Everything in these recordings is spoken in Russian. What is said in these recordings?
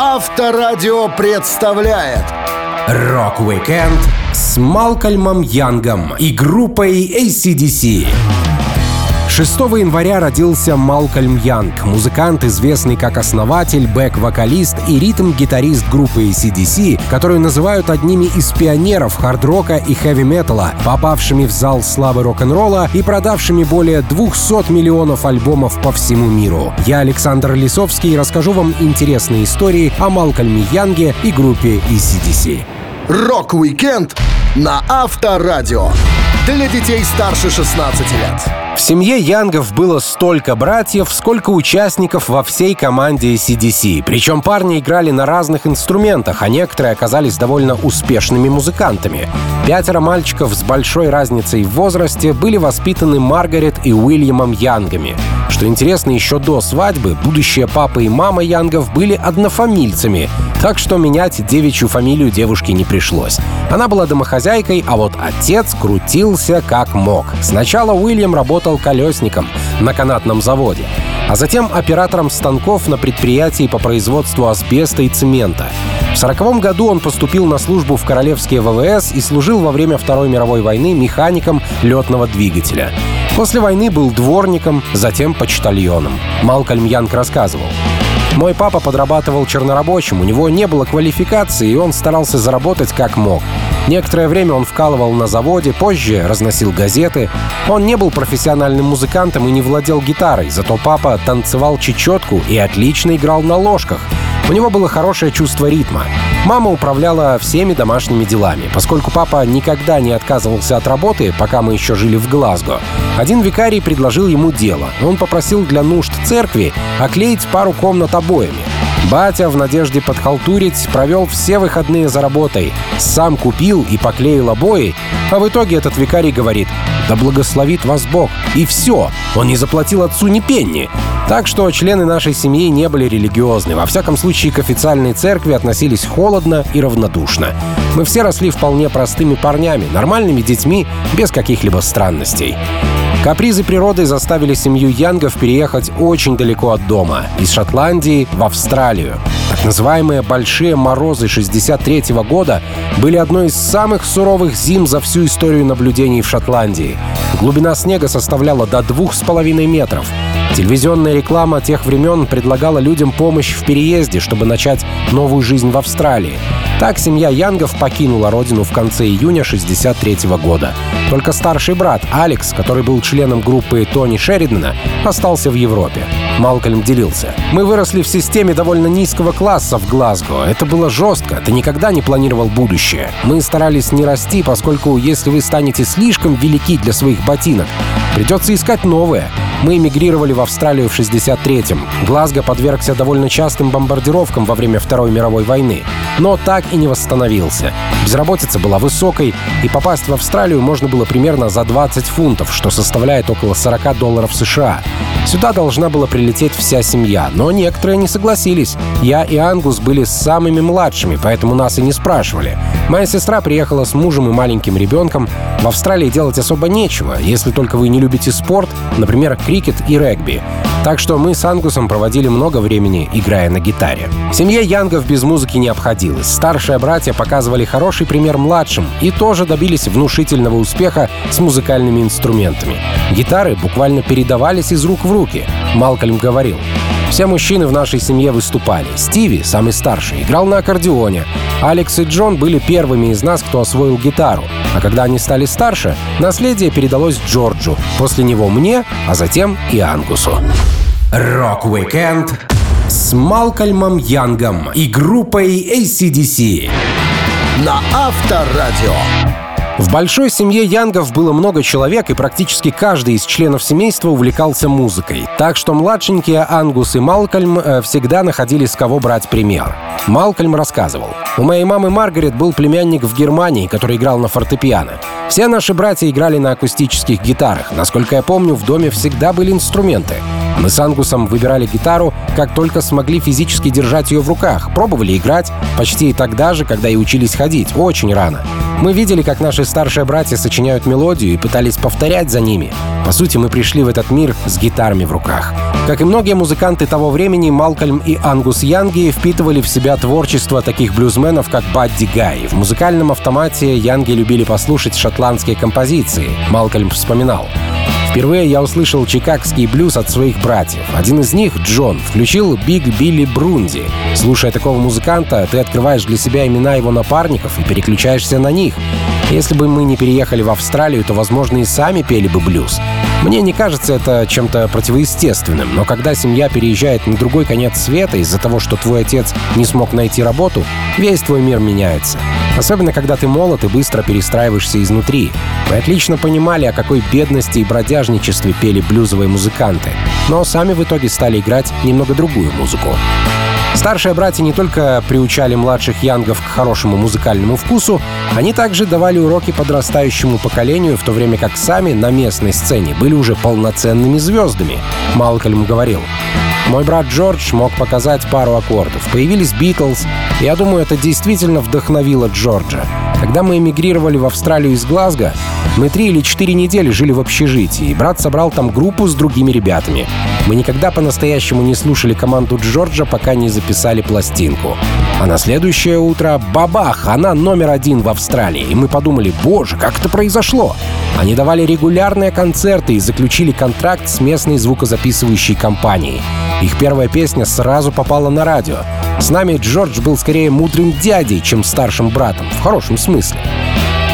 Авторадио представляет Рок-викенд с Малкольмом Янгом и группой AC/DC. 6 января родился Малкольм Янг, музыкант, известный как основатель, бэк-вокалист и ритм-гитарист группы AC/DC, которую называют одними из пионеров хард-рока и хэви-металла, попавшими в зал славы рок-н-ролла и продавшими более 200 миллионов альбомов по всему миру. Я, Александр Лисовский, расскажу вам интересные истории о Малкольме Янге и группе AC/DC. Рок-викенд на Авторадио. Для детей старше 16 лет. В семье Янгов было столько братьев, сколько участников во всей команде AC/DC. Причем парни играли на разных инструментах, а некоторые оказались довольно успешными музыкантами. Пятеро мальчиков с большой разницей в возрасте были воспитаны Маргарет и Уильямом Янгами. Что интересно, еще до свадьбы будущие папа и мама Янгов были однофамильцами, так что менять девичью фамилию девушке не пришлось. Она была домохозяйкой, а вот отец крутился как мог. Сначала Уильям работал колесником на канатном заводе, а затем оператором станков на предприятии по производству асбеста и цемента. В 1940 году он поступил на службу в Королевские ВВС и служил во время Второй мировой войны механиком летного двигателя. После войны был дворником, затем почтальоном. Малкольм Янг рассказывал. Мой папа подрабатывал чернорабочим, у него не было квалификации, и он старался заработать как мог. Некоторое время он вкалывал на заводе, позже разносил газеты. Он не был профессиональным музыкантом и не владел гитарой, зато папа танцевал чечетку и отлично играл на ложках — у него было хорошее чувство ритма. Мама управляла всеми домашними делами. Поскольку папа никогда не отказывался от работы, пока мы еще жили в Глазго, один викарий предложил ему дело. Он попросил для нужд церкви оклеить пару комнат обоями. Батя в надежде подхалтурить провел все выходные за работой. Сам купил и поклеил обои, а в итоге этот викарий говорит «Да благословит вас Бог». И все, он не заплатил отцу ни пенни. Так что члены нашей семьи не были религиозны. Во всяком случае, к официальной церкви относились холодно и равнодушно. Мы все росли вполне простыми парнями, нормальными детьми, без каких-либо странностей. Капризы природы заставили семью Янгов переехать очень далеко от дома, из Шотландии в Австралию. Так называемые «большие морозы» 63 -го года были одной из самых суровых зим за всю историю наблюдений в Шотландии. Глубина снега составляла до двух с половиной метров. Телевизионная реклама тех времен предлагала людям помощь в переезде, чтобы начать новую жизнь в Австралии. Так семья Янгов покинула родину в конце июня 63 года. Только старший брат Алекс, который был членом группы Тони Шеридана, остался в Европе. Малкольм делился. «Мы выросли в системе довольно низкого класса в Глазго. Это было жестко. Ты никогда не планировал будущее. Мы старались не расти, поскольку если вы станете слишком велики для своих ботинок, придется искать новое. Мы эмигрировали в Австралию в 63-м. Глазго подвергся довольно частым бомбардировкам во время Второй мировой войны, но так и не восстановился. Безработица была высокой, и попасть в Австралию можно было примерно за 20 фунтов, что составляет около 40 долларов США. Сюда должна была прилететь вся семья, но некоторые не согласились. Я и Ангус были самыми младшими, поэтому нас и не спрашивали. Моя сестра приехала с мужем и маленьким ребенком. В Австралии делать особо нечего, если только вы не любите спорт, например, крикет и регби. Так что мы с Ангусом проводили много времени, играя на гитаре. Семье Янгов без музыки не обходилось. Старшие братья показывали хороший пример младшим и тоже добились внушительного успеха с музыкальными инструментами. Гитары буквально передавались из рук в руки. Малкольм говорил, все мужчины в нашей семье выступали. Стиви, самый старший, играл на аккордеоне. Алекс и Джон были первыми из нас, кто освоил гитару. А когда они стали старше, наследие передалось Джорджу, после него мне, а затем и Ангусу. Рок-викенд с Малкольмом Янгом и группой AC/DC на Авторадио. В большой семье Янгов было много человек, и практически каждый из членов семейства увлекался музыкой. Так что младшенькие Ангус и Малкольм э, всегда находили с кого брать пример. Малкольм рассказывал. «У моей мамы Маргарет был племянник в Германии, который играл на фортепиано. Все наши братья играли на акустических гитарах. Насколько я помню, в доме всегда были инструменты. Мы с Ангусом выбирали гитару, как только смогли физически держать ее в руках. Пробовали играть почти тогда же, когда и учились ходить, очень рано. Мы видели, как наши старшие братья сочиняют мелодию и пытались повторять за ними. По сути, мы пришли в этот мир с гитарами в руках. Как и многие музыканты того времени, Малкольм и Ангус Янги впитывали в себя творчество таких блюзменов, как Бадди Гай. В музыкальном автомате Янги любили послушать шотландские композиции. Малкольм вспоминал. Впервые я услышал чикагский блюз от своих братьев. Один из них, Джон, включил Биг Билли Брунди. Слушая такого музыканта, ты открываешь для себя имена его напарников и переключаешься на них. Если бы мы не переехали в Австралию, то, возможно, и сами пели бы блюз. Мне не кажется это чем-то противоестественным, но когда семья переезжает на другой конец света из-за того, что твой отец не смог найти работу, весь твой мир меняется. Особенно, когда ты молод и быстро перестраиваешься изнутри. Мы отлично понимали, о какой бедности и бродяжничестве пели блюзовые музыканты, но сами в итоге стали играть немного другую музыку. Старшие братья не только приучали младших янгов к хорошему музыкальному вкусу, они также давали уроки подрастающему поколению, в то время как сами на местной сцене были уже полноценными звездами. Малкольм говорил, мой брат Джордж мог показать пару аккордов. Появились Битлз. Я думаю, это действительно вдохновило Джорджа. Когда мы эмигрировали в Австралию из Глазго, мы три или четыре недели жили в общежитии, и брат собрал там группу с другими ребятами. Мы никогда по-настоящему не слушали команду Джорджа, пока не записали пластинку. А на следующее утро — бабах! Она номер один в Австралии. И мы подумали, боже, как это произошло? Они давали регулярные концерты и заключили контракт с местной звукозаписывающей компанией. Их первая песня сразу попала на радио. С нами Джордж был скорее мудрым дядей, чем старшим братом, в хорошем смысле.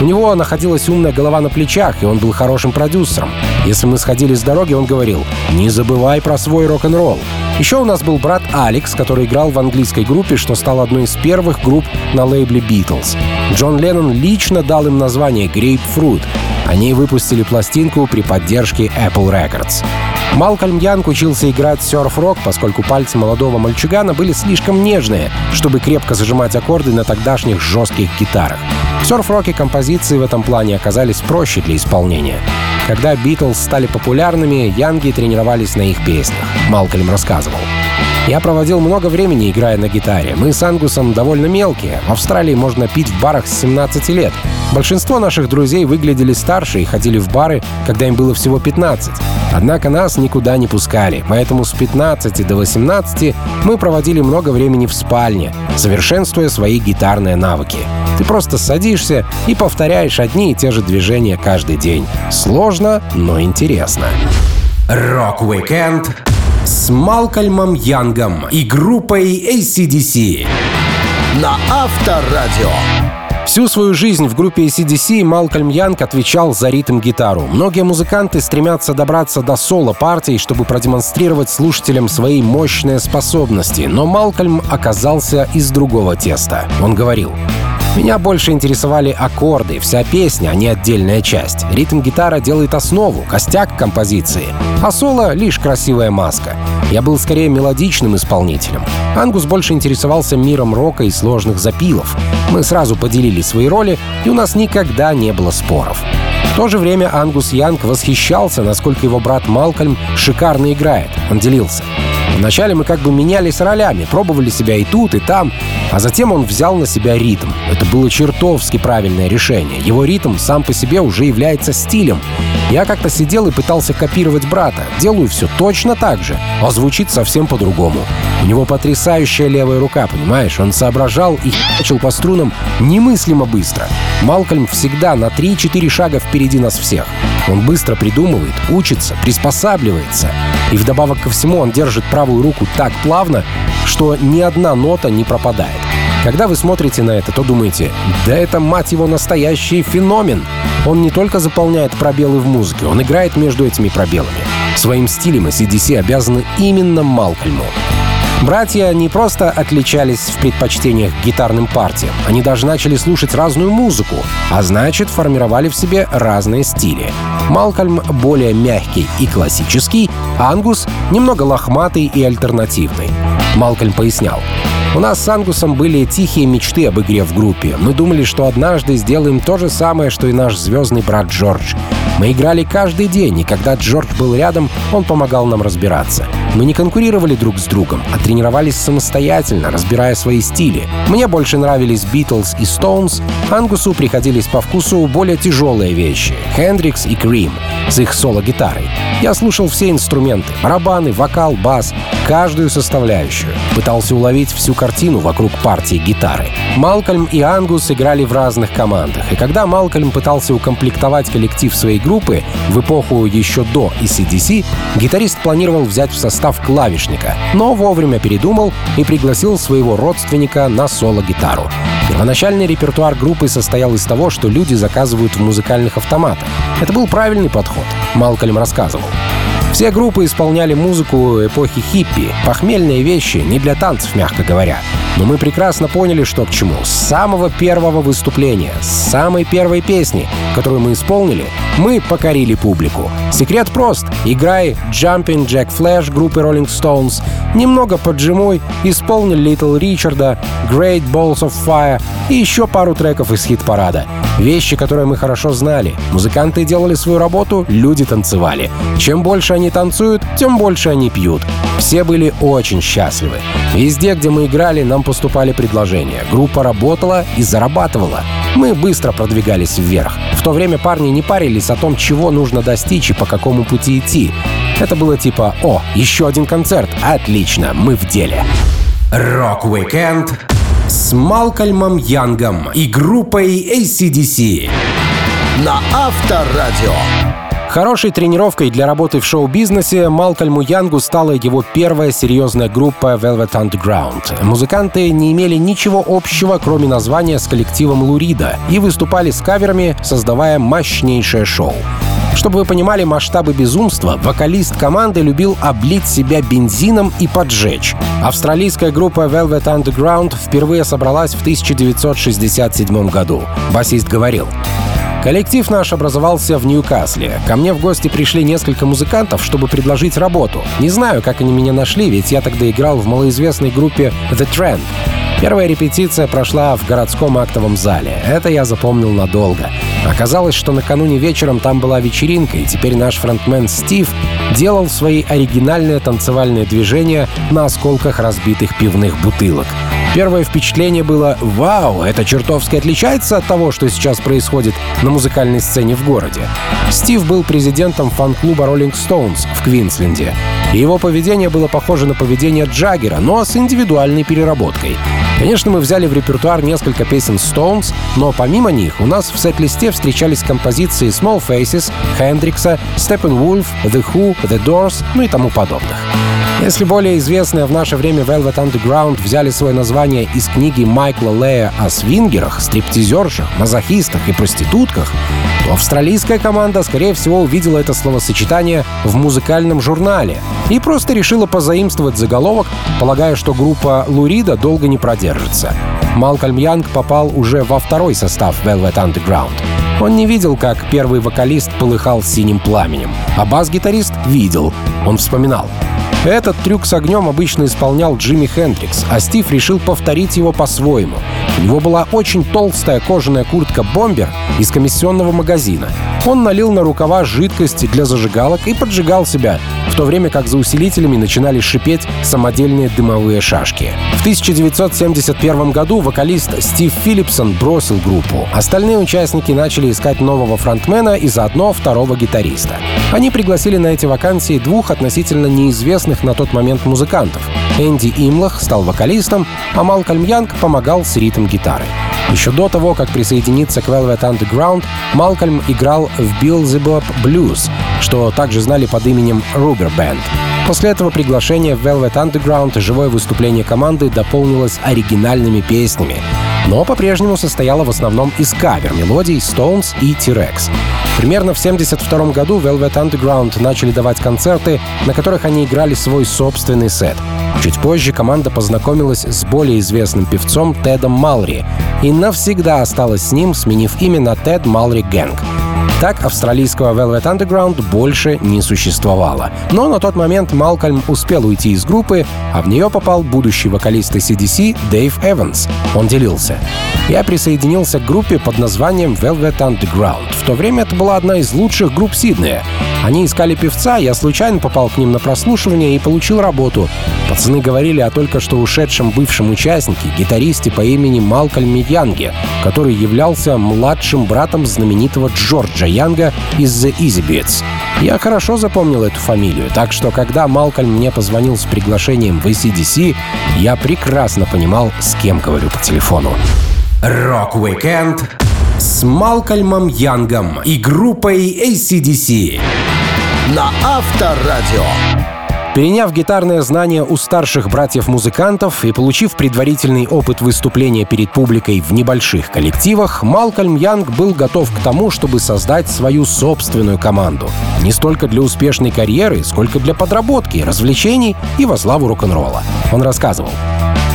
У него находилась умная голова на плечах, и он был хорошим продюсером. Если мы сходили с дороги, он говорил «Не забывай про свой рок-н-ролл». Еще у нас был брат Алекс, который играл в английской группе, что стал одной из первых групп на лейбле Beatles. Джон Леннон лично дал им название Grapefruit. Они выпустили пластинку при поддержке Apple Records. Малкольм Янг учился играть серф-рок, поскольку пальцы молодого мальчугана были слишком нежные, чтобы крепко зажимать аккорды на тогдашних жестких гитарах. В серф-роке композиции в этом плане оказались проще для исполнения. Когда Битлз стали популярными, Янги тренировались на их песнях. Малкольм рассказывал. Я проводил много времени, играя на гитаре. Мы с Ангусом довольно мелкие. В Австралии можно пить в барах с 17 лет. Большинство наших друзей выглядели старше и ходили в бары, когда им было всего 15. Однако нас никуда не пускали, поэтому с 15 до 18 мы проводили много времени в спальне, совершенствуя свои гитарные навыки. Ты просто садишься и повторяешь одни и те же движения каждый день. Сложно, но интересно. Рок-викенд с Малкольмом Янгом и группой AC/DC. На Авторадио. Всю свою жизнь в группе AC/DC Малкольм Янг отвечал за ритм-гитару. Многие музыканты стремятся добраться до соло-партий, чтобы продемонстрировать слушателям свои мощные способности, но Малкольм оказался из другого теста. Он говорил, меня больше интересовали аккорды, вся песня, а не отдельная часть. Ритм-гитара делает основу, костяк композиции, а соло — лишь красивая маска. Я был скорее мелодичным исполнителем. Ангус больше интересовался миром рока и сложных запилов. Мы сразу поделили свои роли, и у нас никогда не было споров. В то же время Ангус Янг восхищался, насколько его брат Малкольм шикарно играет. Он делился. Вначале мы как бы менялись ролями, пробовали себя и тут, и там, а затем он взял на себя ритм. Это было чертовски правильное решение. Его ритм сам по себе уже является стилем. Я как-то сидел и пытался копировать брата. Делаю все точно так же, а звучит совсем по-другому. У него потрясающая левая рука, понимаешь? Он соображал и начал по струнам немыслимо быстро. Малкольм всегда на 3-4 шага впереди нас всех. Он быстро придумывает, учится, приспосабливается. И вдобавок ко всему он держит правую руку так плавно, что ни одна нота не пропадает. Когда вы смотрите на это, то думаете, да это, мать его, настоящий феномен. Он не только заполняет пробелы в музыке, он играет между этими пробелами. Своим стилем ACDC обязаны именно Малкольму. Братья не просто отличались в предпочтениях к гитарным партиям, они даже начали слушать разную музыку, а значит формировали в себе разные стили. Малкольм более мягкий и классический, а Ангус немного лохматый и альтернативный. Малкольм пояснял. У нас с Ангусом были тихие мечты об игре в группе. Мы думали, что однажды сделаем то же самое, что и наш звездный брат Джордж. Мы играли каждый день, и когда Джордж был рядом, он помогал нам разбираться. Мы не конкурировали друг с другом, а тренировались самостоятельно, разбирая свои стили. Мне больше нравились Beatles и Stones, Ангусу приходились по вкусу более тяжелые вещи — Хендрикс и Крим с их соло-гитарой. Я слушал все инструменты — барабаны, вокал, бас, каждую составляющую. Пытался уловить всю картину вокруг партии гитары. Малкольм и Ангус играли в разных командах, и когда Малкольм пытался укомплектовать коллектив своей группы в эпоху еще до ECDC, гитарист планировал взять в состав клавишника, но вовремя передумал и пригласил своего родственника на соло-гитару. Первоначальный репертуар группы состоял из того, что люди заказывают в музыкальных автоматах. Это был правильный подход, Малкольм рассказывал. Все группы исполняли музыку эпохи хиппи, похмельные вещи, не для танцев, мягко говоря. Но мы прекрасно поняли, что к чему. С самого первого выступления, с самой первой песни, которую мы исполнили, мы покорили публику. Секрет прост. Играй Jumping Jack Flash группы Rolling Stones, немного поджимуй, исполни Little Ричарда, Great Balls of Fire и еще пару треков из хит-парада. Вещи, которые мы хорошо знали. Музыканты делали свою работу, люди танцевали. Чем больше они танцуют, тем больше они пьют. Все были очень счастливы. Везде, где мы играли, нам поступали предложения. Группа работала и зарабатывала. Мы быстро продвигались вверх. В то время парни не парились о том, чего нужно достичь и по какому пути идти. Это было типа «О, еще один концерт! Отлично, мы в деле!» Рок-викенд с Малкольмом Янгом и группой AC/DC. На Авторадио. Хорошей тренировкой для работы в шоу-бизнесе Малкольму Янгу стала его первая серьезная группа Velvet Underground. Музыканты не имели ничего общего, кроме названия с коллективом Лу Рида, и выступали с каверами, создавая мощнейшее шоу. Чтобы вы понимали масштабы безумства, вокалист команды любил облить себя бензином и поджечь. Австралийская группа Velvet Underground впервые собралась в 1967 году. Басист говорил, Коллектив наш образовался в Ньюкасле. Ко мне в гости пришли несколько музыкантов, чтобы предложить работу. Не знаю, как они меня нашли, ведь я тогда играл в малоизвестной группе The Trend. Первая репетиция прошла в городском актовом зале. Это я запомнил надолго. Оказалось, что накануне вечером там была вечеринка, и теперь наш фронтмен Стив делал свои оригинальные танцевальные движения на осколках разбитых пивных бутылок. Первое впечатление было «Вау, это чертовски отличается от того, что сейчас происходит на музыкальной сцене в городе». Стив был президентом фан-клуба Rolling Stones в Квинсленде. Его поведение было похоже на поведение Джаггера, но с индивидуальной переработкой. Конечно, мы взяли в репертуар несколько песен Stones, но помимо них у нас в сет-листе встречались композиции Small Faces, Хендрикса, Steppenwolf, The Who, The Doors, ну и тому подобных. Если более известные в наше время Velvet Underground взяли свое название из книги Майкла Лея о свингерах, стриптизершах, мазохистах и проститутках, то австралийская команда, скорее всего, увидела это словосочетание в музыкальном журнале и просто решила позаимствовать заголовок, полагая, что группа Лурида долго не продержится. Малкольм Янг попал уже во второй состав Velvet Underground. Он не видел, как первый вокалист полыхал синим пламенем, а бас-гитарист видел. Он вспоминал. Этот трюк с огнем обычно исполнял Джимми Хендрикс, а Стив решил повторить его по-своему. У него была очень толстая кожаная куртка-бомбер из комиссионного магазина. Он налил на рукава жидкость для зажигалок и поджигал себя, в то время как за усилителями начинали шипеть самодельные дымовые шашки. В 1971 году вокалист Стив Филлипсон бросил группу. Остальные участники начали искать нового фронтмена и заодно второго гитариста. Они пригласили на эти вакансии двух относительно неизвестных на тот момент музыкантов. Энди Имлах стал вокалистом, а Малкольм Янг помогал с ритм-гитарой. Еще до того, как присоединиться к Velvet Underground, Малкольм играл в Beelzebub Blues, что также знали под именем Ruger Band. После этого приглашение в Velvet Underground живое выступление команды дополнилось оригинальными песнями, но по-прежнему состояло в основном из кавер-мелодий Stones и T-Rex. Примерно в 1972 году Velvet Underground начали давать концерты, на которых они играли свой собственный сет. Чуть позже команда познакомилась с более известным певцом Тедом Малри и навсегда осталась с ним, сменив имя на Тед Малри Гэнг. Так австралийского Velvet Underground больше не существовало. Но на тот момент Малкольм успел уйти из группы, а в нее попал будущий вокалист CDC Дэйв Эванс. Он делился. Я присоединился к группе под названием Velvet Underground. В то время это была одна из лучших групп Сиднея. Они искали певца, я случайно попал к ним на прослушивание и получил работу. Пацаны говорили о только что ушедшем бывшем участнике, гитаристе по имени Малкольме Янге, который являлся младшим братом знаменитого Джорджа Янга из The Easy Beats. Я хорошо запомнил эту фамилию, так что когда Малкольм мне позвонил с приглашением в ACDC, я прекрасно понимал, с кем говорю по телефону. Рок-викенд с Малкольмом Янгом и группой AC/DC на Авторадио. Переняв гитарное знание у старших братьев-музыкантов и получив предварительный опыт выступления перед публикой в небольших коллективах, Малкольм Янг был готов к тому, чтобы создать свою собственную команду. Не столько для успешной карьеры, сколько для подработки, развлечений и во славу рок-н-ролла. Он рассказывал.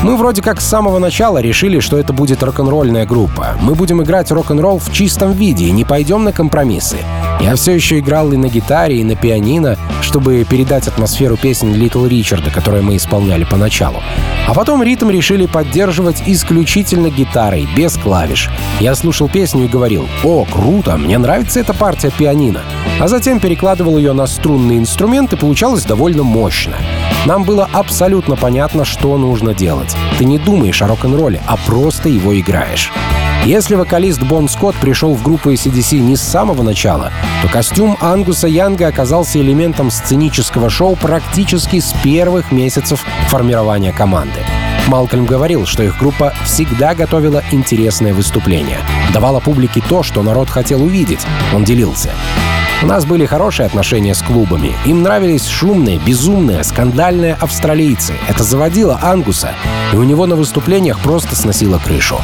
Мы вроде как с самого начала решили, что это будет рок-н-ролльная группа. Мы будем играть рок-н-ролл в чистом виде и не пойдем на компромиссы. Я все еще играл и на гитаре, и на пианино, чтобы передать атмосферу песен Литл Ричарда, которые мы исполняли поначалу. А потом ритм решили поддерживать исключительно гитарой, без клавиш. Я слушал песню и говорил, «О, круто, мне нравится эта партия пианино». А затем перекладывал ее на струнный инструмент, и получалось довольно мощно. Нам было абсолютно понятно, что нужно делать. Ты не думаешь о рок-н-ролле, а просто его играешь. Если вокалист Бон Скотт пришел в группу ACDC не с самого начала, то костюм Ангуса Янга оказался элементом сценического шоу практически с первых месяцев формирования команды. Малкольм говорил, что их группа всегда готовила интересное выступление, давала публике то, что народ хотел увидеть. Он делился. У нас были хорошие отношения с клубами. Им нравились шумные, безумные, скандальные австралийцы. Это заводило Ангуса, и у него на выступлениях просто сносило крышу.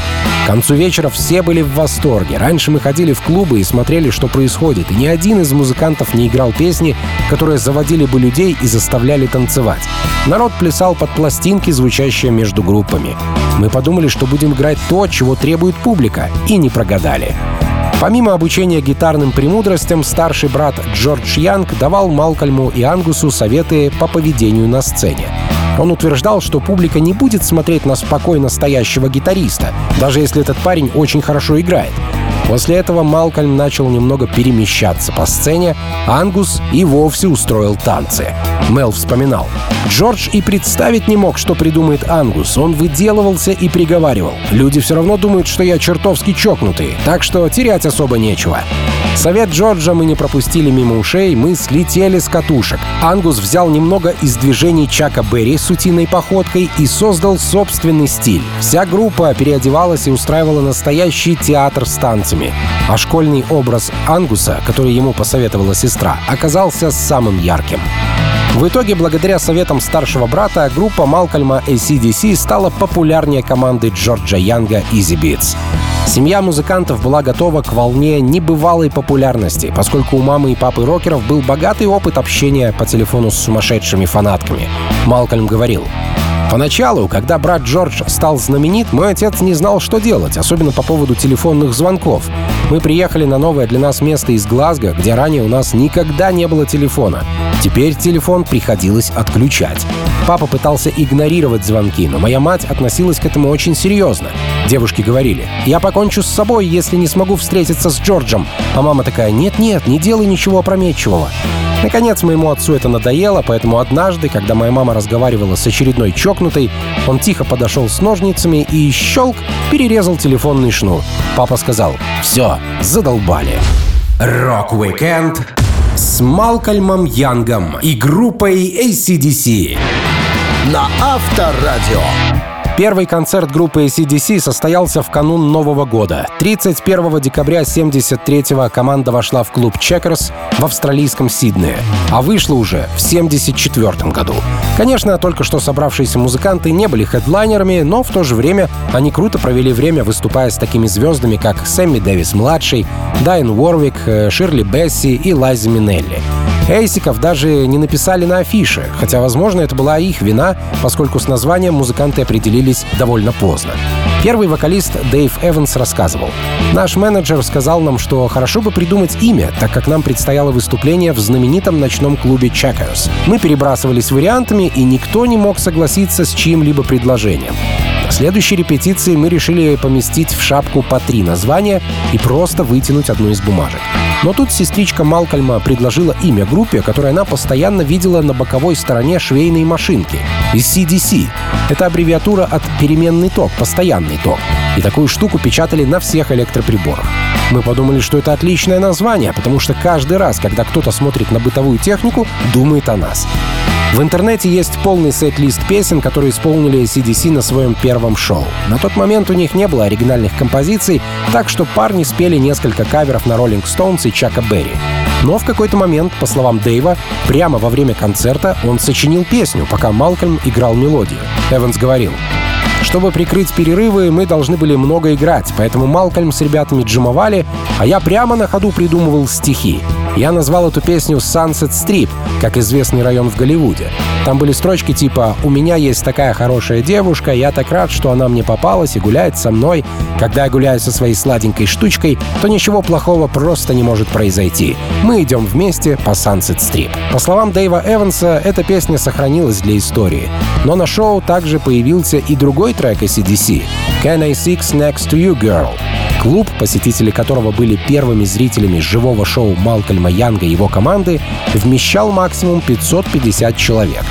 К концу вечера все были в восторге. Раньше мы ходили в клубы и смотрели, что происходит, и ни один из музыкантов не играл песни, которые заводили бы людей и заставляли танцевать. Народ плясал под пластинки, звучащие между группами. Мы подумали, что будем играть то, чего требует публика, и не прогадали. Помимо обучения гитарным премудростям, старший брат Джордж Янг давал Малкольму и Ангусу советы по поведению на сцене. Он утверждал, что публика не будет смотреть на спокойно стоящего гитариста, даже если этот парень очень хорошо играет. После этого Малкольм начал немного перемещаться по сцене, Ангус и вовсе устроил танцы. Мел вспоминал. Джордж и представить не мог, что придумает Ангус. Он выделывался и приговаривал. Люди все равно думают, что я чертовски чокнутый, так что терять особо нечего. Совет Джорджа мы не пропустили мимо ушей, мы слетели с катушек. Ангус взял немного из движений Чака Берри с утиной походкой и создал собственный стиль. Вся группа переодевалась и устраивала настоящий театр с танцами. А школьный образ Ангуса, который ему посоветовала сестра, оказался самым ярким. В итоге, благодаря советам старшего брата, группа Малкольма ACDC стала популярнее команды Джорджа Янга Easy Beats. Семья музыкантов была готова к волне небывалой популярности, поскольку у мамы и папы рокеров был богатый опыт общения по телефону с сумасшедшими фанатками. Малкольм говорил, Поначалу, когда брат Джордж стал знаменит, мой отец не знал, что делать, особенно по поводу телефонных звонков. Мы приехали на новое для нас место из Глазго, где ранее у нас никогда не было телефона. Теперь телефон приходилось отключать. Папа пытался игнорировать звонки, но моя мать относилась к этому очень серьезно. Девушки говорили, я покончу с собой, если не смогу встретиться с Джорджем. А мама такая, нет-нет, не делай ничего опрометчивого. Наконец, моему отцу это надоело, поэтому однажды, когда моя мама разговаривала с очередной чокнутой, он тихо подошел с ножницами и щелк перерезал телефонный шнур. Папа сказал «Все, задолбали». Рок-викенд с Малкольмом Янгом и группой AC/DC на Авторадио. Первый концерт группы ACDC состоялся в канун Нового года. 31 декабря 73-го команда вошла в клуб Checkers в австралийском Сиднее, а вышла уже в 74 году. Конечно, только что собравшиеся музыканты не были хедлайнерами, но в то же время они круто провели время, выступая с такими звездами, как Сэмми Дэвис-младший, Дайн Уорвик, э, Ширли Бесси и Лайзи Минелли. Эйсиков даже не написали на афише, хотя, возможно, это была их вина, поскольку с названием музыканты определились довольно поздно. Первый вокалист Дэйв Эванс рассказывал. Наш менеджер сказал нам, что хорошо бы придумать имя, так как нам предстояло выступление в знаменитом ночном клубе Checkers. Мы перебрасывались вариантами, и никто не мог согласиться с чьим-либо предложением. На следующей репетиции мы решили поместить в шапку по три названия и просто вытянуть одну из бумажек. Но тут сестричка Малкольма предложила имя группе, которое она постоянно видела на боковой стороне швейной машинки — CDC. Это аббревиатура от переменный ток, постоянный ток. И такую штуку печатали на всех электроприборах. Мы подумали, что это отличное название, потому что каждый раз, когда кто-то смотрит на бытовую технику, думает о нас. В интернете есть полный сет-лист песен, которые исполнили CDC на своем первом шоу. На тот момент у них не было оригинальных композиций, так что парни спели несколько каверов на Rolling Stones и Чака Берри. Но в какой-то момент, по словам Дэйва, прямо во время концерта он сочинил песню, пока Малкольм играл мелодию. Эванс говорил, чтобы прикрыть перерывы, мы должны были много играть, поэтому Малкольм с ребятами джимовали, а я прямо на ходу придумывал стихи. Я назвал эту песню Sunset Strip, как известный район в Голливуде. Там были строчки типа «У меня есть такая хорошая девушка, я так рад, что она мне попалась и гуляет со мной. Когда я гуляю со своей сладенькой штучкой, то ничего плохого просто не может произойти. Мы идем вместе по Sunset Strip». По словам Дэйва Эванса, эта песня сохранилась для истории. Но на шоу также появился и другой трек ACDC «Can I Six Next to You, Girl?». Клуб, посетители которого были первыми зрителями живого шоу Малкольма Янга и его команды, вмещал максимум 550 человек.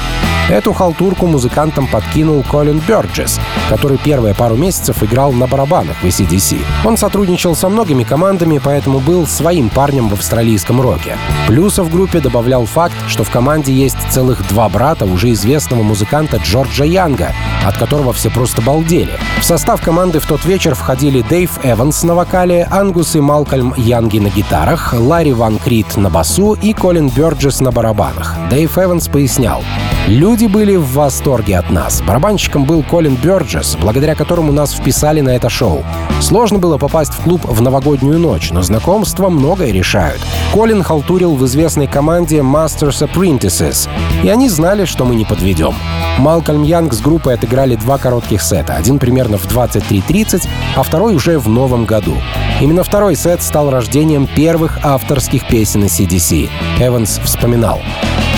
Эту халтурку музыкантам подкинул Колин Бёрджес, который первые пару месяцев играл на барабанах в ACDC. Он сотрудничал со многими командами, поэтому был своим парнем в австралийском роке. Плюса в группе добавлял факт, что в команде есть целых два брата уже известного музыканта Джорджа Янга, от которого все просто балдели. В состав команды в тот вечер входили Дэйв Эванс на вокале, Ангус и Малкольм Янги на гитарах, Ларри Ван Крит на басу и Колин Бёрджес на барабанах. Дэйв Эванс пояснял, Люди были в восторге от нас. Барабанщиком был Колин Бёрджес, благодаря которому нас вписали на это шоу. Сложно было попасть в клуб в новогоднюю ночь, но знакомства многое решают. Колин халтурил в известной команде Masters Apprentices, и они знали, что мы не подведем. Малкольм Янг с группой отыграли два коротких сета. Один примерно в 23.30, а второй уже в новом году. Именно второй сет стал рождением первых авторских песен из CDC. Эванс вспоминал.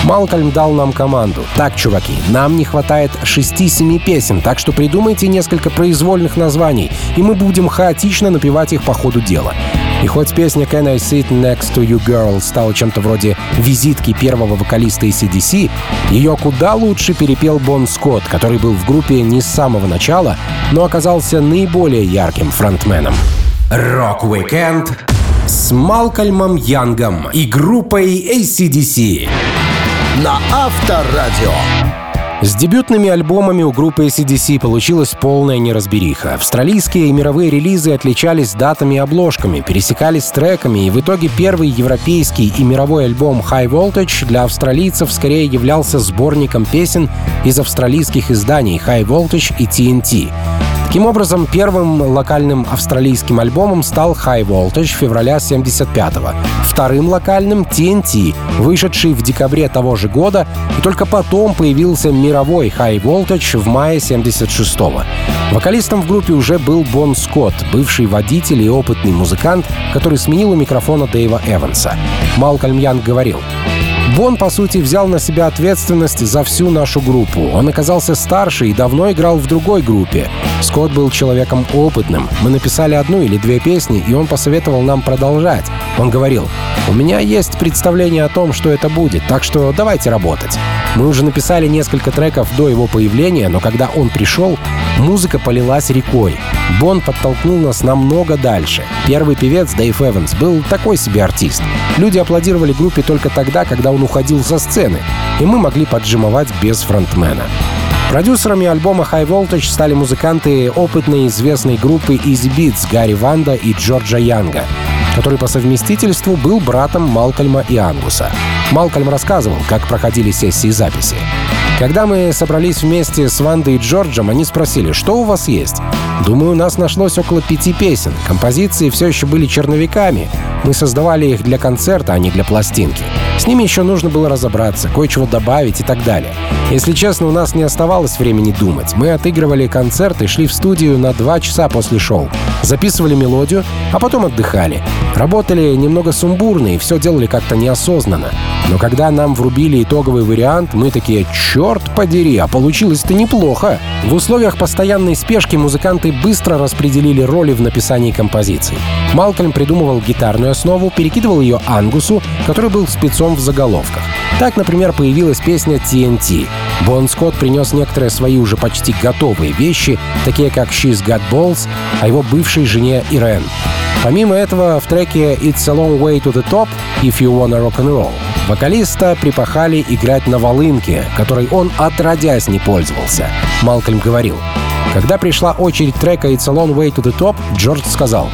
Малкольм дал нам команду. Так, чуваки, нам не хватает 6-7 песен, так что придумайте несколько произвольных названий, и мы будем хаотично напевать их по ходу дела. И хоть песня «Can I Sit Next to You Girl» стала чем-то вроде визитки первого вокалиста ACDC, ее куда лучше перепел Бон Скотт, который был в группе не с самого начала, но оказался наиболее ярким фронтменом. Рок-викенд с Малкольмом Янгом и группой AC/DC на Авторадио. С дебютными альбомами у группы AC/DC получилась полная неразбериха. Австралийские и мировые релизы отличались датами и обложками, пересекались с треками, и в итоге первый европейский и мировой альбом High Voltage для австралийцев скорее являлся сборником песен из австралийских изданий High Voltage и T.N.T.. Таким образом, первым локальным австралийским альбомом стал High Voltage февраля 75-го, вторым локальным — TNT, вышедший в декабре того же года, и только потом появился мировой High Voltage в мае 76-го. Вокалистом в группе уже был Бон Скотт, бывший водитель и опытный музыкант, который сменил у микрофона Дэйва Эванса. Малкольм Янг говорил, Бон, по сути, взял на себя ответственность за всю нашу группу. Он оказался старше и давно играл в другой группе. Скотт был человеком опытным. Мы написали одну или две песни, и он посоветовал нам продолжать. Он говорил, «У меня есть представление о том, что это будет, так что давайте работать». Мы уже написали несколько треков до его появления, но когда он пришел, музыка полилась рекой. Бон подтолкнул нас намного дальше. Первый певец, Дэйв Эванс, был такой себе артист. Люди аплодировали группе только тогда, когда он уходил со сцены, и мы могли поджимовать без фронтмена. Продюсерами альбома High Voltage стали музыканты опытной известной группы Easy Beats Гарри Ванда и Джорджа Янга, который по совместительству был братом Малкольма и Ангуса. Малкольм рассказывал, как проходили сессии записи. Когда мы собрались вместе с Вандой и Джорджем, они спросили, что у вас есть? Думаю, у нас нашлось около пяти песен. Композиции все еще были черновиками. Мы создавали их для концерта, а не для пластинки. С ними еще нужно было разобраться, кое-чего добавить и так далее. Если честно, у нас не оставалось времени думать. Мы отыгрывали концерт и шли в студию на два часа после шоу. Записывали мелодию, а потом отдыхали. Работали немного сумбурно и все делали как-то неосознанно. Но когда нам врубили итоговый вариант, мы такие «Черт подери, а получилось-то неплохо!» В условиях постоянной спешки музыканты быстро распределили роли в написании композиций. Малкольм придумывал гитарную основу, перекидывал ее Ангусу, который был спецом в заголовках. Так, например, появилась песня TNT. Бон Скотт принес некоторые свои уже почти готовые вещи, такие как «She's Got Balls», а его бывшей жене Ирен. Помимо этого, в треке «It's a long way to the top» «If you wanna rock and roll» вокалиста припахали играть на волынке, которой он отродясь не пользовался. Малкольм говорил, когда пришла очередь трека «It's a long way to the top», Джордж сказал,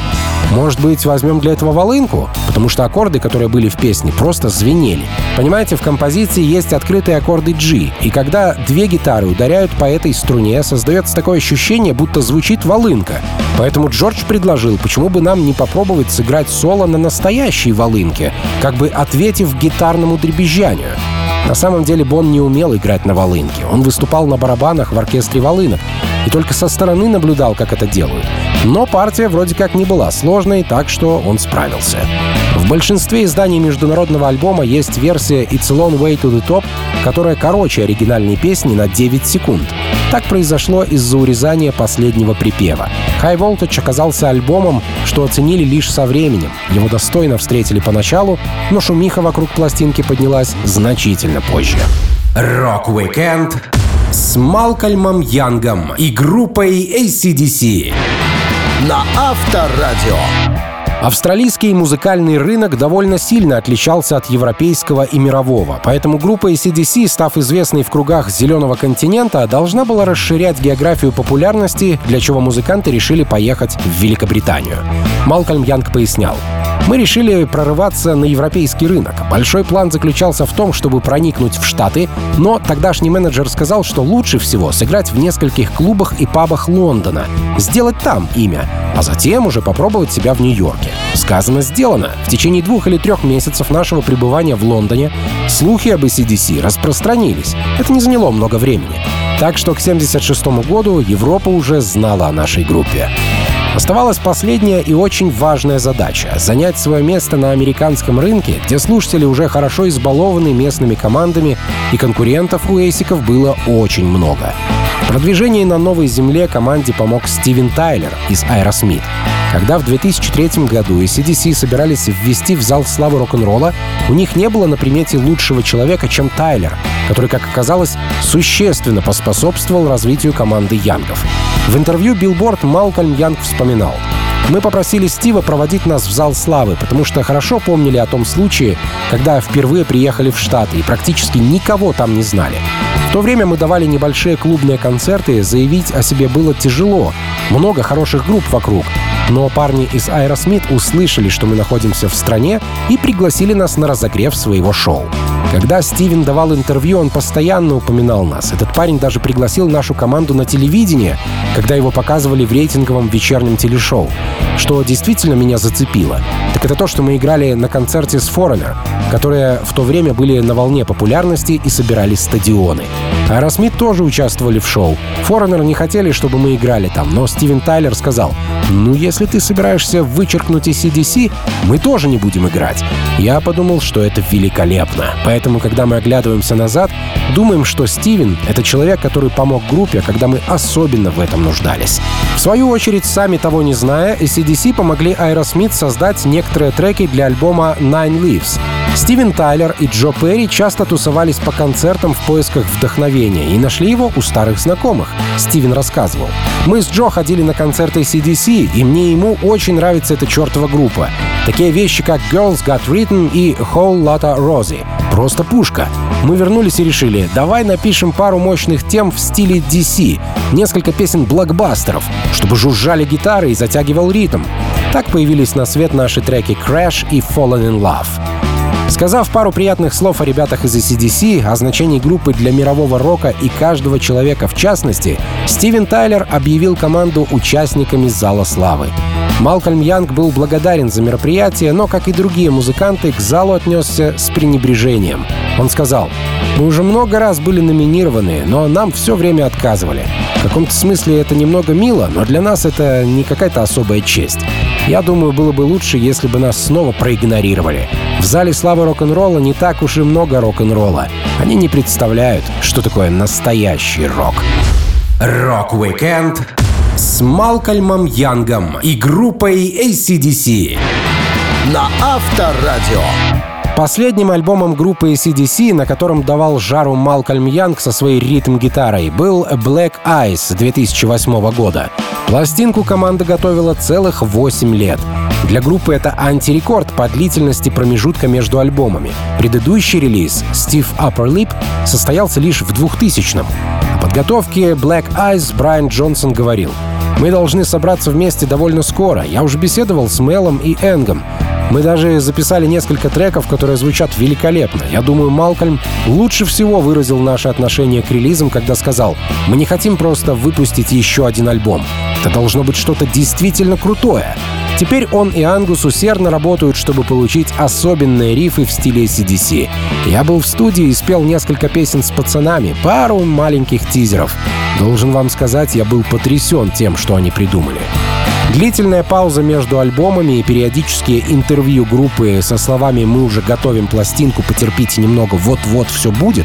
«Может быть, возьмем для этого волынку? Потому что аккорды, которые были в песне, просто звенели. Понимаете, в композиции есть открытые аккорды G, и когда две гитары ударяют по этой струне, создается такое ощущение, будто звучит волынка. Поэтому Джордж предложил, почему бы нам не попробовать сыграть соло на настоящей волынке, как бы ответив гитарному дребезжанию. На самом деле Бон не умел играть на волынке. Он выступал на барабанах в оркестре волынок и только со стороны наблюдал, как это делают. Но партия вроде как не была сложной, так что он справился. В большинстве изданий международного альбома есть версия «It's a long way to the top», которая короче оригинальной песни на 9 секунд. Так произошло из-за урезания последнего припева. High Voltage оказался альбомом, что оценили лишь со временем. Его достойно встретили поначалу, но шумиха вокруг пластинки поднялась значительно позже. Rock-Weekend с Малкольмом Янгом и группой AC/DC. На Авторадио. Австралийский музыкальный рынок довольно сильно отличался от европейского и мирового, поэтому группа AC/DC, став известной в кругах Зеленого континента, должна была расширять географию популярности, для чего музыканты решили поехать в Великобританию. Малкольм Янг пояснял. Мы решили прорываться на европейский рынок. Большой план заключался в том, чтобы проникнуть в Штаты, но тогдашний менеджер сказал, что лучше всего сыграть в нескольких клубах и пабах Лондона, сделать там имя, а затем уже попробовать себя в Нью-Йорке. Сказано, сделано. В течение двух или трех месяцев нашего пребывания в Лондоне слухи об ACDC распространились. Это не заняло много времени. Так что к 1976 году Европа уже знала о нашей группе. Оставалась последняя и очень важная задача — занять свое место на американском рынке, где слушатели уже хорошо избалованы местными командами, и конкурентов у эйсиков было очень много. В продвижении на новой земле команде помог Стивен Тайлер из Aerosmith. Когда в 2003 году ACDC собирались ввести в зал славы рок-н-ролла, у них не было на примете лучшего человека, чем Тайлер, который, как оказалось, существенно поспособствовал развитию команды Янгов. В интервью Billboard Малкольм Янг вспоминал. Мы попросили Стива проводить нас в зал славы, потому что хорошо помнили о том случае, когда впервые приехали в Штаты и практически никого там не знали. В то время мы давали небольшие клубные концерты, заявить о себе было тяжело. Много хороших групп вокруг. Но парни из Aerosmith услышали, что мы находимся в стране и пригласили нас на разогрев своего шоу. Когда Стивен давал интервью, он постоянно упоминал нас. Этот парень даже пригласил нашу команду на телевидение, когда его показывали в рейтинговом вечернем телешоу. Что действительно меня зацепило, так это то, что мы играли на концерте с Foreigner, которые в то время были на волне популярности и собирали стадионы. Bye. Aerosmith тоже участвовали в шоу. Foreigner не хотели, чтобы мы играли там, но Стивен Тайлер сказал, «Ну, если ты собираешься вычеркнуть AC/DC, мы тоже не будем играть». Я подумал, что это великолепно. Поэтому, когда мы оглядываемся назад, думаем, что Стивен — это человек, который помог группе, когда мы особенно в этом нуждались. В свою очередь, сами того не зная, ACDC помогли Aerosmith создать некоторые треки для альбома Nine Leaves. Стивен Тайлер и Джо Перри часто тусовались по концертам в поисках вдохновения и нашли его у старых знакомых. Стивен рассказывал. «Мы с Джо ходили на концерты CDC, и мне ему очень нравится эта чертова группа. Такие вещи, как Girls Got Written и Whole Lotta Rosie. Просто пушка. Мы вернулись и решили, давай напишем пару мощных тем в стиле DC, несколько песен блокбастеров, чтобы жужжали гитары и затягивал ритм. Так появились на свет наши треки Crash и Fallen in Love. Сказав пару приятных слов о ребятах из ACDC, о значении группы для мирового рока и каждого человека в частности, Стивен Тайлер объявил команду участниками Зала Славы. Малкольм Янг был благодарен за мероприятие, но, как и другие музыканты, к залу отнесся с пренебрежением. Он сказал, «Мы уже много раз были номинированы, но нам все время отказывали. В каком-то смысле это немного мило, но для нас это не какая-то особая честь. Я думаю, было бы лучше, если бы нас снова проигнорировали. В зале славы рок-н-ролла не так уж и много рок-н-ролла. Они не представляют, что такое настоящий рок. Rock-Weekend с Малкольмом Янгом и группой AC/DC. На Авторадио. Последним альбомом группы ACDC, на котором давал жару Малкольм Янг со своей ритм-гитарой, был Black Eyes 2008 года. Пластинку команда готовила целых 8 лет. Для группы это антирекорд по длительности промежутка между альбомами. Предыдущий релиз «Steve Upper Lip» состоялся лишь в 2000-м. О подготовке Black Eyes Брайан Джонсон говорил «Мы должны собраться вместе довольно скоро. Я уже беседовал с Мелом и Энгом. Мы даже записали несколько треков, которые звучат великолепно. Я думаю, Малкольм лучше всего выразил наше отношение к релизам, когда сказал, мы не хотим просто выпустить еще один альбом. Это должно быть что-то действительно крутое. Теперь он и Ангус усердно работают, чтобы получить особенные рифы в стиле CDC. Я был в студии и спел несколько песен с пацанами, пару маленьких тизеров. Должен вам сказать, я был потрясен тем, что они придумали. Длительная пауза между альбомами и периодические интервью группы со словами «Мы уже готовим пластинку, потерпите немного, вот-вот все будет»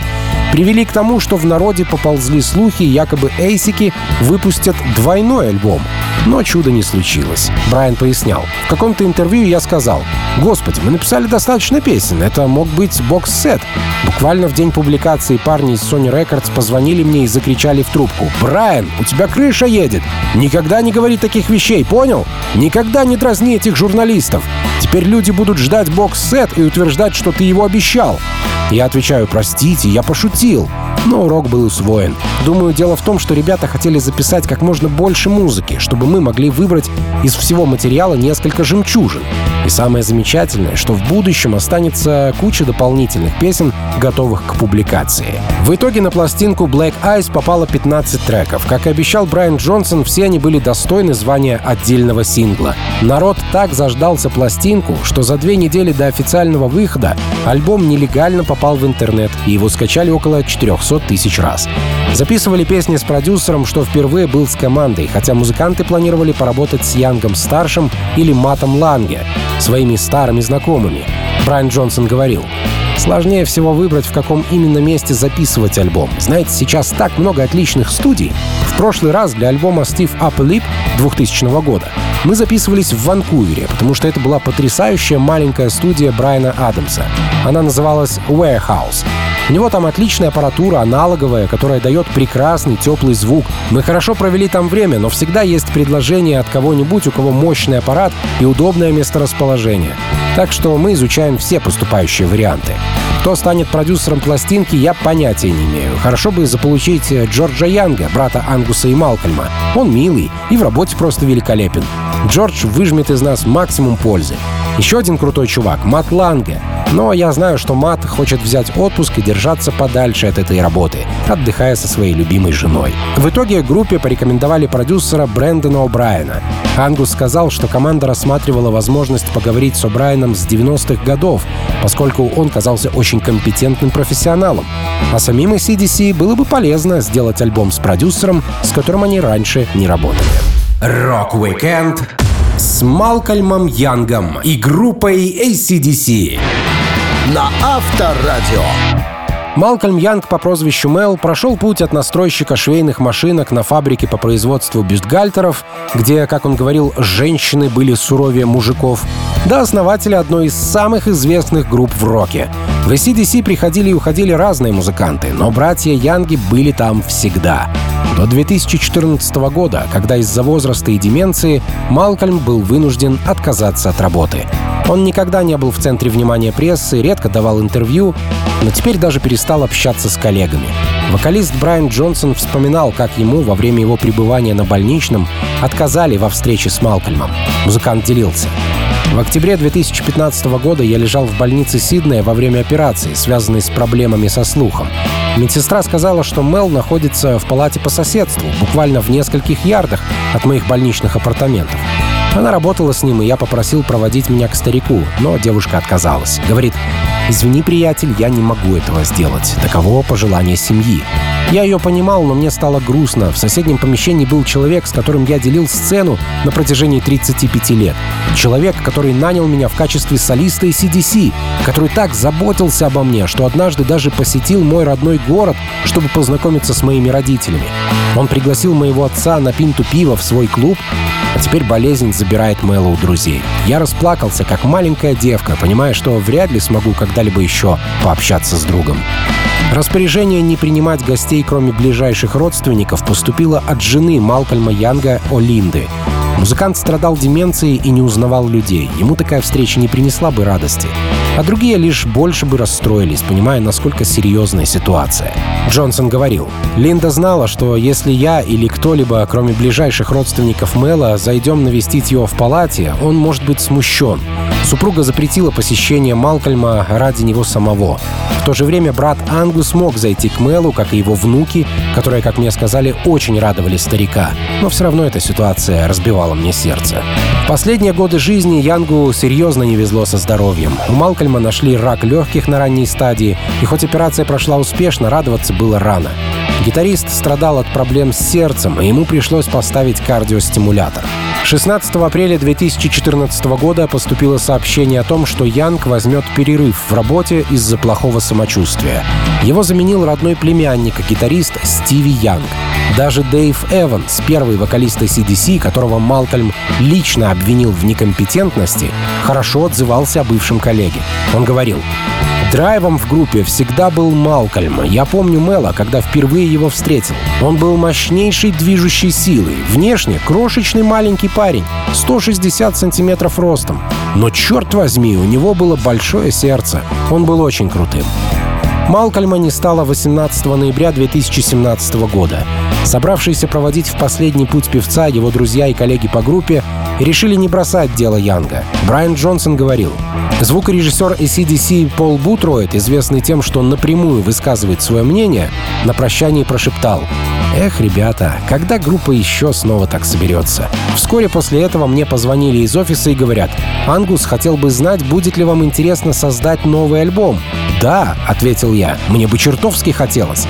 привели к тому, что в народе поползли слухи, якобы Эйсики выпустят двойной альбом. Но чуда не случилось. Брайан пояснял. В каком-то интервью я сказал, «Господи, мы написали достаточно песен, это мог быть бокс-сет». Буквально в день публикации парни из Sony Records позвонили мне и закричали в трубку, «Брайан, у тебя крыша едет! Никогда не говори таких вещей, понял? Никогда не дразни этих журналистов! Теперь люди будут ждать бокс-сет и утверждать, что ты его обещал!» Я отвечаю, простите, я пошутил. Но урок был усвоен. Думаю, дело в том, что ребята хотели записать как можно больше музыки, чтобы мы могли выбрать из всего материала несколько жемчужин. И самое замечательное, что в будущем останется куча дополнительных песен, готовых к публикации. В итоге на пластинку Black Eyes попало 15 треков. Как и обещал Брайан Джонсон, все они были достойны звания отдельного сингла. Народ так заждался пластинку, что за две недели до официального выхода альбом нелегально попал в интернет, и его скачали около 400 тысяч раз. Записывали песни с продюсером, что впервые был с командой, хотя музыканты планировали поработать с Янгом Старшим или Матом Ланге, своими старыми знакомыми. Брайан Джонсон говорил, Сложнее всего выбрать, в каком именно месте записывать альбом. Знаете, сейчас так много отличных студий. В прошлый раз для альбома Steve Upper Lip 2000 года мы записывались в Ванкувере, потому что это была потрясающая маленькая студия Брайана Адамса. Она называлась Warehouse. У него там отличная аппаратура, аналоговая, которая дает прекрасный теплый звук. Мы хорошо провели там время, но всегда есть предложение от кого-нибудь, у кого мощный аппарат и удобное месторасположение. Так что мы изучаем все поступающие варианты. Кто станет продюсером пластинки, я понятия не имею. Хорошо бы заполучить Джорджа Янга, брата Ангуса и Малкольма. Он милый и в работе просто великолепен. Джордж выжмет из нас максимум пользы. Еще один крутой чувак — Мат Ланге. Но я знаю, что Мат хочет взять отпуск и держаться подальше от этой работы, отдыхая со своей любимой женой. В итоге группе порекомендовали продюсера Брэндона О'Брайена. Ангус сказал, что команда рассматривала возможность поговорить с О'Брайеном с 90-х годов, поскольку он казался очень компетентным профессионалом. А самим AC/DC было бы полезно сделать альбом с продюсером, с которым они раньше не работали. Rock-Weekend с Малкольмом Янгом и группой AC/DC. На Авторадио. Малкольм Янг по прозвищу Мел прошел путь от настройщика швейных машинок на фабрике по производству бюстгальтеров, где, как он говорил, женщины были суровее мужиков, до основателя одной из самых известных групп в роке. В ACDC приходили и уходили разные музыканты, но братья Янги были там всегда. До 2014 года, когда из-за возраста и деменции Малкольм был вынужден отказаться от работы. Он никогда не был в центре внимания прессы, редко давал интервью, но теперь даже перестал общаться с коллегами. Вокалист Брайан Джонсон вспоминал, как ему во время его пребывания на больничном отказали во встрече с Малкольмом. Музыкант делился. В октябре 2015 года я лежал в больнице Сиднея во время операции, связанной с проблемами со слухом. Медсестра сказала, что Мел находится в палате по соседству, буквально в нескольких ярдах от моих больничных апартаментов. Она работала с ним, и я попросил проводить меня к старику, но девушка отказалась. Говорит, «Извини, приятель, я не могу этого сделать. Таково пожелание семьи». Я ее понимал, но мне стало грустно. В соседнем помещении был человек, с которым я делил сцену на протяжении 35 лет. Человек, который нанял меня в качестве солиста и CDC, который так заботился обо мне, что однажды даже посетил мой родной город, чтобы познакомиться с моими родителями. Он пригласил моего отца на пинту пива в свой клуб, а теперь болезнь забирает Мэла у друзей. Я расплакался, как маленькая девка, понимая, что вряд ли смогу когда-либо еще пообщаться с другом. Распоряжение не принимать гостей, кроме ближайших родственников, поступило от жены Малкольма Янга Олинды. Музыкант страдал деменцией и не узнавал людей. Ему такая встреча не принесла бы радости. А другие лишь больше бы расстроились, понимая, насколько серьезная ситуация. Джонсон говорил, «Линда знала, что если я или кто-либо, кроме ближайших родственников Мэла, зайдем навестить его в палате, он может быть смущен. Супруга запретила посещение Малкольма ради него самого. В то же время брат Ангус мог зайти к Мэлу, как и его внуки, которые, как мне сказали, очень радовали старика. Но все равно эта ситуация разбивала мне сердце. Последние годы жизни Янгу серьезно не везло со здоровьем. У Малкольма нашли рак легких на ранней стадии, и хоть операция прошла успешно, радоваться было рано. Гитарист страдал от проблем с сердцем, и ему пришлось поставить кардиостимулятор. 16 апреля 2014 года поступило сообщение о том, что Янг возьмет перерыв в работе из-за плохого самочувствия. Его заменил родной племянник, гитарист Стиви Янг. Даже Дэйв Эванс, первый вокалист ACDC, которого Малкольм лично обвинил в некомпетентности, хорошо отзывался о бывшем коллеге. Он говорил, Драйвом в группе всегда был Малкольм. Я помню Мэла, когда впервые его встретил. Он был мощнейшей движущей силой. Внешне крошечный маленький парень, 160 сантиметров ростом. Но черт возьми, у него было большое сердце. Он был очень крутым. Малкольма не стало 18 ноября 2017 года. Собравшиеся проводить в последний путь певца его друзья и коллеги по группе решили не бросать дело Янга. Брайан Джонсон говорил, Звукорежиссер ACDC Пол Бутроид, известный тем, что напрямую высказывает свое мнение, на прощании прошептал Эх, ребята, когда группа еще снова так соберется? Вскоре после этого мне позвонили из офиса и говорят, Ангус хотел бы знать, будет ли вам интересно создать новый альбом. «Да», — ответил я, — «мне бы чертовски хотелось».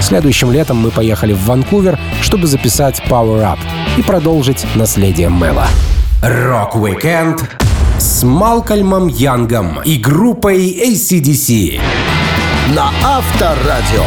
Следующим летом мы поехали в Ванкувер, чтобы записать Power Up и продолжить наследие Мэла. Rock-Weekend с Малкольмом Янгом и группой AC/DC. На Авторадио.